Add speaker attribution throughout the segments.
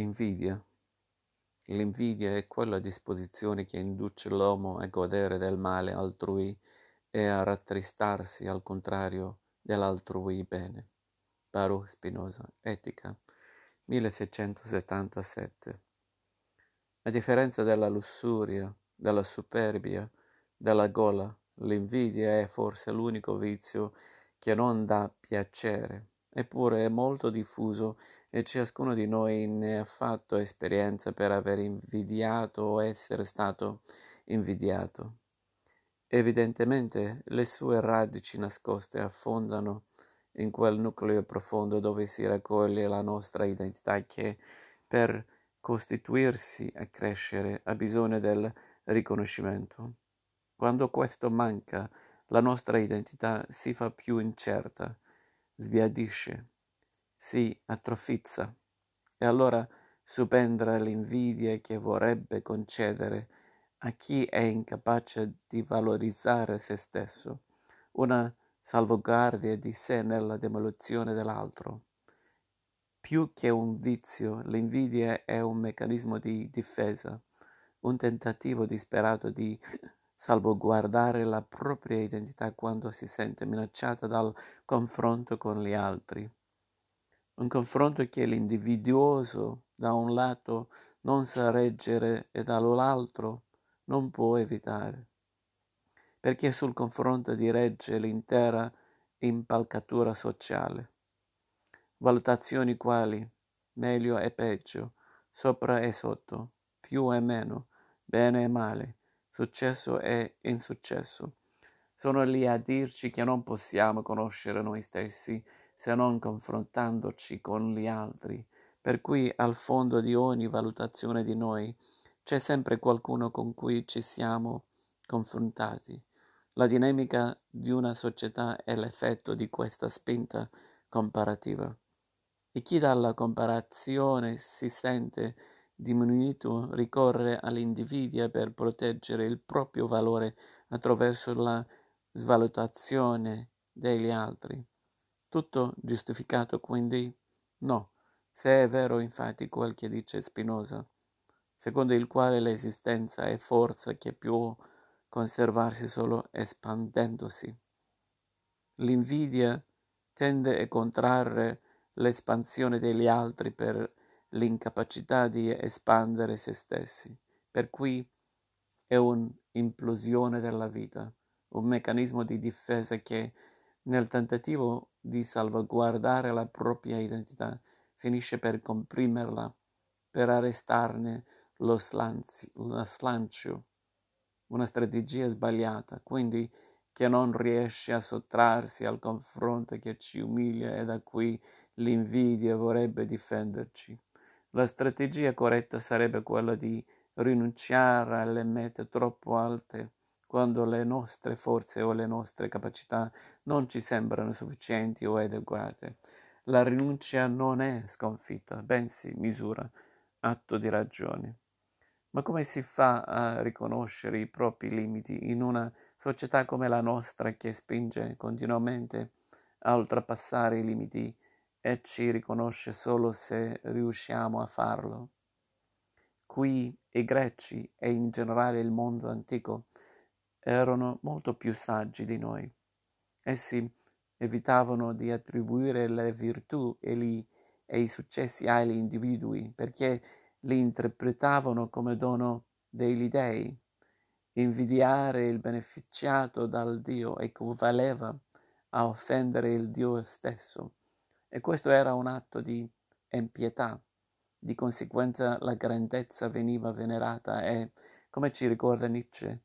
Speaker 1: Invidia. L'invidia è quella disposizione che induce l'uomo a godere del male altrui e a rattristarsi al contrario dell'altrui bene. Baruch Spinoza, Etica, 1677. A differenza della lussuria, della superbia, della gola, l'invidia è forse l'unico vizio che non dà piacere eppure è molto diffuso e ciascuno di noi ne ha fatto esperienza per aver invidiato o essere stato invidiato. Evidentemente le sue radici nascoste affondano in quel nucleo profondo dove si raccoglie la nostra identità che per costituirsi e crescere ha bisogno del riconoscimento. Quando questo manca, la nostra identità si fa più incerta, sbiadisce, si atrofizza e allora subentra l'invidia che vorrebbe concedere a chi è incapace di valorizzare se stesso una salvaguardia di sé nella demolizione dell'altro. Più che un vizio, l'invidia è un meccanismo di difesa, un tentativo disperato di salvaguardare la propria identità quando si sente minacciata dal confronto con gli altri. Un confronto che l'individuoso da un lato non sa reggere e dall'altro non può evitare, perché sul confronto diregge l'intera impalcatura sociale. Valutazioni quali meglio e peggio, sopra e sotto, più e meno, bene e male, successo e insuccesso. Sono lì a dirci che non possiamo conoscere noi stessi se non confrontandoci con gli altri, per cui al fondo di ogni valutazione di noi c'è sempre qualcuno con cui ci siamo confrontati. La dinamica di una società è l'effetto di questa spinta comparativa. E chi dalla comparazione si sente diminuito ricorre all'invidia per proteggere il proprio valore attraverso la svalutazione degli altri. Tutto giustificato quindi? No, se è vero infatti quel che dice Spinoza, secondo il quale l'esistenza è forza che può conservarsi solo espandendosi. L'invidia tende a contrarre l'espansione degli altri per l'incapacità di espandere se stessi, per cui è un'implosione della vita, un meccanismo di difesa che, nel tentativo di salvaguardare la propria identità, finisce per comprimerla, per arrestarne lo slancio, una strategia sbagliata, quindi che non riesce a sottrarsi al confronto che ci umilia e da cui l'invidia vorrebbe difenderci. La strategia corretta sarebbe quella di rinunciare alle mete troppo alte quando le nostre forze o le nostre capacità non ci sembrano sufficienti o adeguate. La rinuncia non è sconfitta, bensì misura, atto di ragione. Ma come si fa a riconoscere i propri limiti in una società come la nostra che spinge continuamente a oltrepassare i limiti e ci riconosce solo se riusciamo a farlo. Qui i greci e in generale il mondo antico erano molto più saggi di noi. Essi evitavano di attribuire le virtù e, li, e i successi agli individui perché li interpretavano come dono degli dei. Invidiare il beneficiato dal Dio equivaleva a offendere il Dio stesso e questo era un atto di empietà. Di conseguenza la grandezza veniva venerata e, come ci ricorda Nietzsche,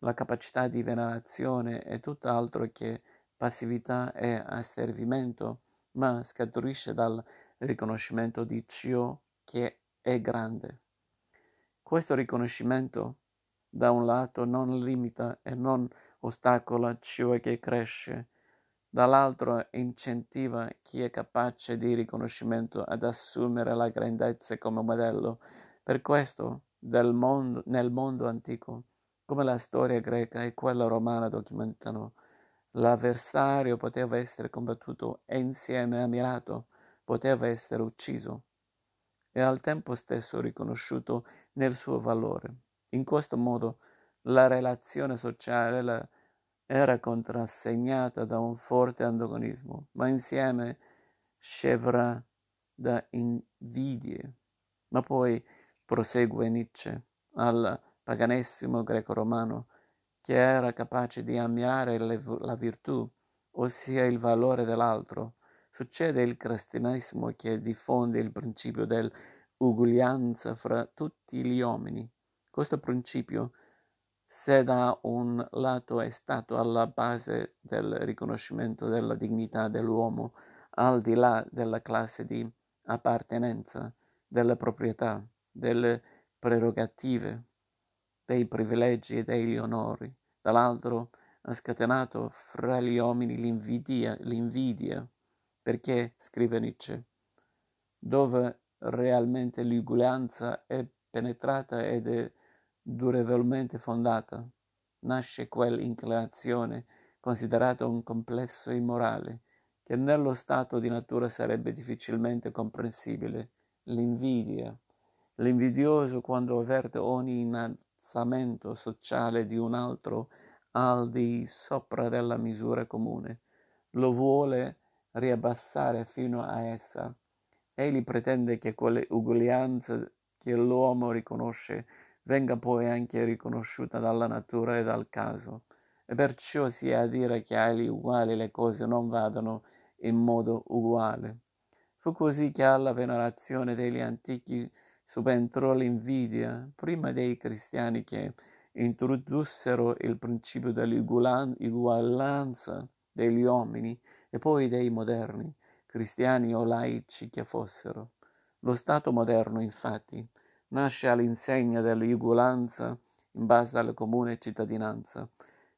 Speaker 1: la capacità di venerazione è tutt'altro che passività e asservimento, ma scaturisce dal riconoscimento di ciò che è grande. Questo riconoscimento, da un lato, non limita e non ostacola ciò che cresce, dall'altro incentiva chi è capace di riconoscimento ad assumere la grandezza come modello. Per questo, mondo, nel mondo antico, come la storia greca e quella romana documentano, l'avversario poteva essere combattuto e insieme ammirato, poteva essere ucciso. e al tempo stesso riconosciuto nel suo valore. In questo modo la relazione sociale era contrassegnata da un forte antagonismo, ma insieme scevra da invidie. Ma poi prosegue Nietzsche al paganesimo greco-romano che era capace di ammirare la virtù, ossia il valore dell'altro. Succede il cristianesimo che diffonde il principio dell'uguaglianza fra tutti gli uomini. Questo principio, se da un lato è stato alla base del riconoscimento della dignità dell'uomo, al di là della classe di appartenenza, delle proprietà, delle prerogative, dei privilegi e degli onori, dall'altro ha scatenato fra gli uomini l'invidia, l'invidia perché, scrive Nietzsche, dove realmente l'uguaglianza è penetrata ed è durevolmente fondata, nasce quell'inclinazione considerata un complesso immorale, che nello stato di natura sarebbe difficilmente comprensibile, l'invidia. L'invidioso quando avverte ogni innalzamento sociale di un altro al di sopra della misura comune, lo vuole riabbassare fino a essa. Egli pretende che quell'uguaglianza che l'uomo riconosce venga poi anche riconosciuta dalla natura e dal caso, e perciò sia a dire che agli uguali le cose non vadano in modo uguale. Fu così che alla venerazione degli antichi subentrò l'invidia, prima dei cristiani che introdussero il principio dell'uguaglianza degli uomini e poi dei moderni, cristiani o laici che fossero. Lo Stato moderno, infatti, nasce all'insegna dell'uguaglianza in base alla comune cittadinanza,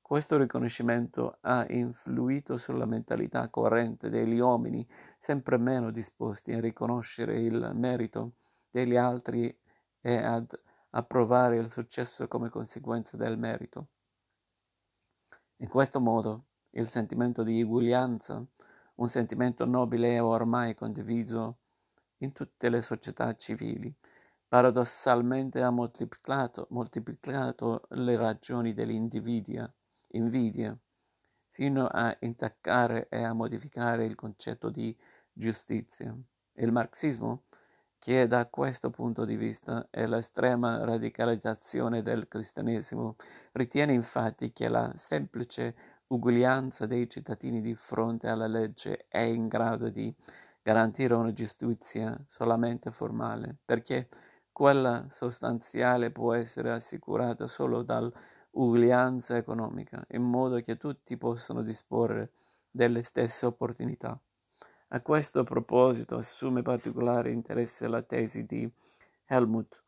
Speaker 1: questo riconoscimento ha influito sulla mentalità corrente degli uomini sempre meno disposti a riconoscere il merito degli altri e ad approvare il successo come conseguenza del merito. In questo modo il sentimento di uguaglianza, un sentimento nobile e ormai condiviso in tutte le società civili, paradossalmente ha moltiplicato, moltiplicato le ragioni dell'invidia invidia, fino a intaccare e a modificare il concetto di giustizia. Il marxismo, che da questo punto di vista è l'estrema radicalizzazione del cristianesimo, ritiene infatti che la semplice uguaglianza dei cittadini di fronte alla legge è in grado di garantire una giustizia solamente formale, perché quella sostanziale può essere assicurata solo dal uguaglianza economica, in modo che tutti possano disporre delle stesse opportunità. A questo proposito assume particolare interesse la tesi di Helmut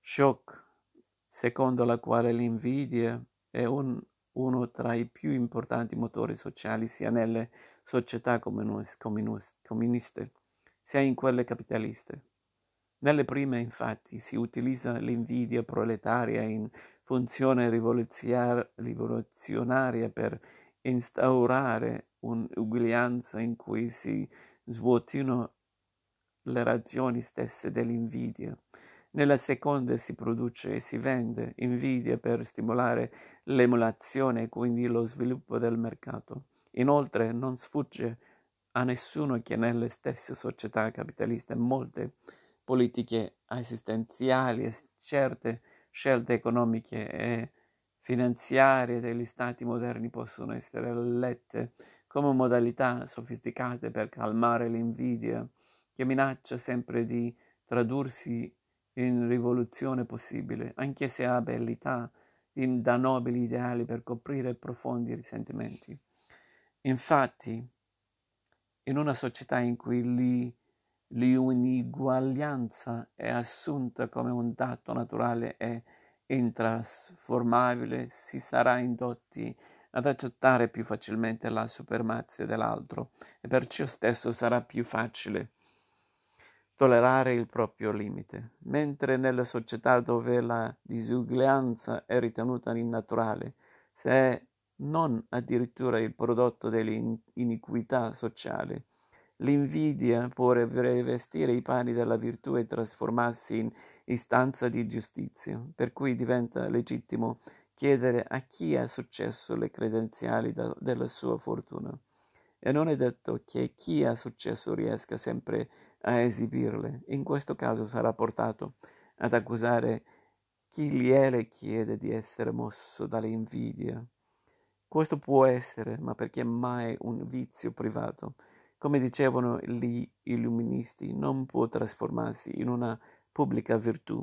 Speaker 1: Schock, secondo la quale l'invidia è un, uno tra i più importanti motori sociali sia nelle società comuniste sia in quelle capitaliste. Nelle prime, infatti, si utilizza l'invidia proletaria in funzione rivoluzionaria per instaurare un'uguaglianza in cui si svuotino le ragioni stesse dell'invidia. Nella seconda si produce e si vende invidia per stimolare l'emulazione e quindi lo sviluppo del mercato. Inoltre non sfugge a nessuno che nelle stesse società capitaliste molte politiche assistenziali e certe scelte economiche e finanziarie degli stati moderni possono essere lette come modalità sofisticate per calmare l'invidia che minaccia sempre di tradursi in rivoluzione possibile, anche se ha abilità da nobili ideali per coprire profondi risentimenti. Infatti, in una società in cui l'inuguaglianza è assunta come un dato naturale e intrasformabile, si sarà indotti ad accettare più facilmente la supremazia dell'altro e perciò stesso sarà più facile tollerare il proprio limite, mentre nella società dove la disuguaglianza è ritenuta innaturale, se non addirittura il prodotto dell'iniquità sociale, L'invidia può rivestire i panni della virtù e trasformarsi in istanza di giustizia, per cui diventa legittimo chiedere a chi ha successo le credenziali da, della sua fortuna. E non è detto che chi ha successo riesca sempre a esibirle. In questo caso sarà portato ad accusare chi gliele chiede di essere mosso dall'invidia. Questo può essere, ma perché mai un vizio privato? Come dicevano gli illuministi, non può trasformarsi in una pubblica virtù.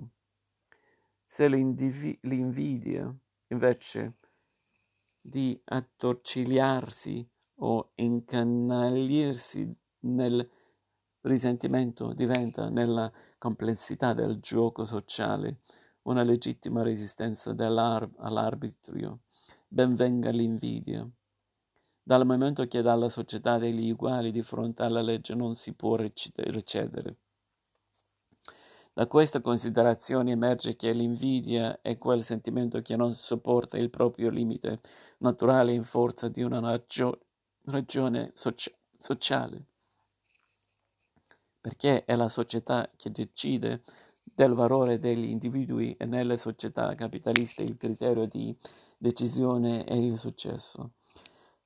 Speaker 1: Se l'invidia, invece di attorcigliarsi o incanaglirsi nel risentimento, diventa nella complessità del gioco sociale una legittima resistenza all'arbitrio. Ben venga l'invidia. Dal momento che dalla società degli uguali di fronte alla legge non si può recedere. Da questa considerazione emerge che l'invidia è quel sentimento che non sopporta il proprio limite naturale in forza di una raggio- ragione socia- sociale, perché è la società che decide del valore degli individui e nelle società capitaliste il criterio di decisione è il successo.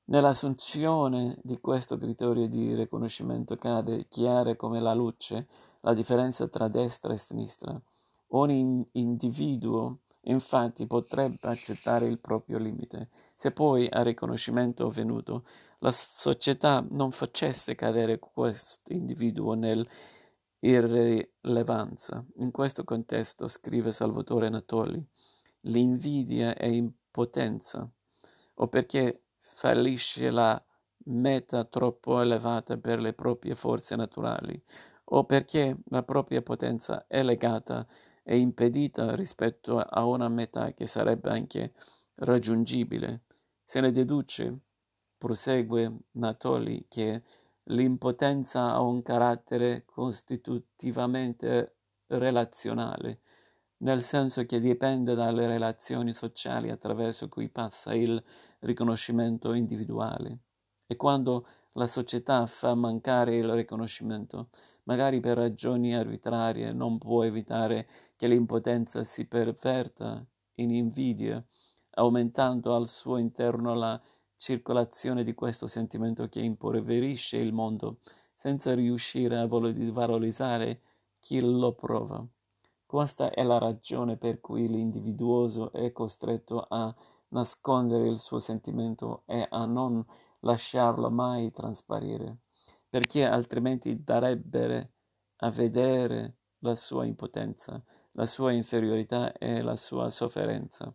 Speaker 1: Nell'assunzione di questo criterio di riconoscimento cade chiara come la luce la differenza tra destra e sinistra. Ogni individuo infatti potrebbe accettare il proprio limite. Se poi a riconoscimento avvenuto la società non facesse cadere questo individuo nell'irrilevanza. In questo contesto, scrive Salvatore Natoli, l'invidia è impotenza, o perché fallisce la meta troppo elevata per le proprie forze naturali, o perché la propria potenza è legata e impedita rispetto a una metà che sarebbe anche raggiungibile. Se ne deduce, prosegue Natoli, che l'impotenza ha un carattere costitutivamente relazionale, nel senso che dipende dalle relazioni sociali attraverso cui passa il riconoscimento individuale. E quando la società fa mancare il riconoscimento, magari per ragioni arbitrarie, non può evitare che l'impotenza si perverta in invidia, aumentando al suo interno la circolazione di questo sentimento che impoverisce il mondo, senza riuscire a valorizzare chi lo prova. Questa è la ragione per cui l'individuoso è costretto a nascondere il suo sentimento e a non lasciarlo mai trasparire perché altrimenti darebbe a vedere la sua impotenza, la sua inferiorità e la sua sofferenza.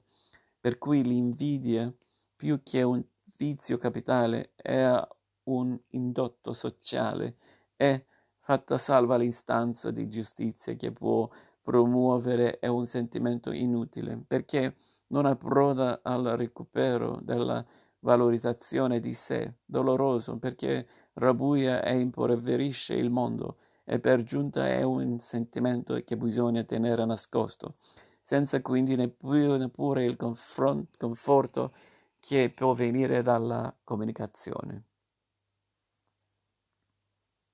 Speaker 1: Per cui l'invidia, più che un vizio capitale, è un indotto sociale e, fatta salva l'istanza di giustizia che può promuovere, è un sentimento inutile, perché non approda al recupero della valorizzazione di sé, doloroso perché rabuia e impoverisce il mondo e per giunta è un sentimento che bisogna tenere nascosto, senza quindi neppure, il conforto che può venire dalla comunicazione.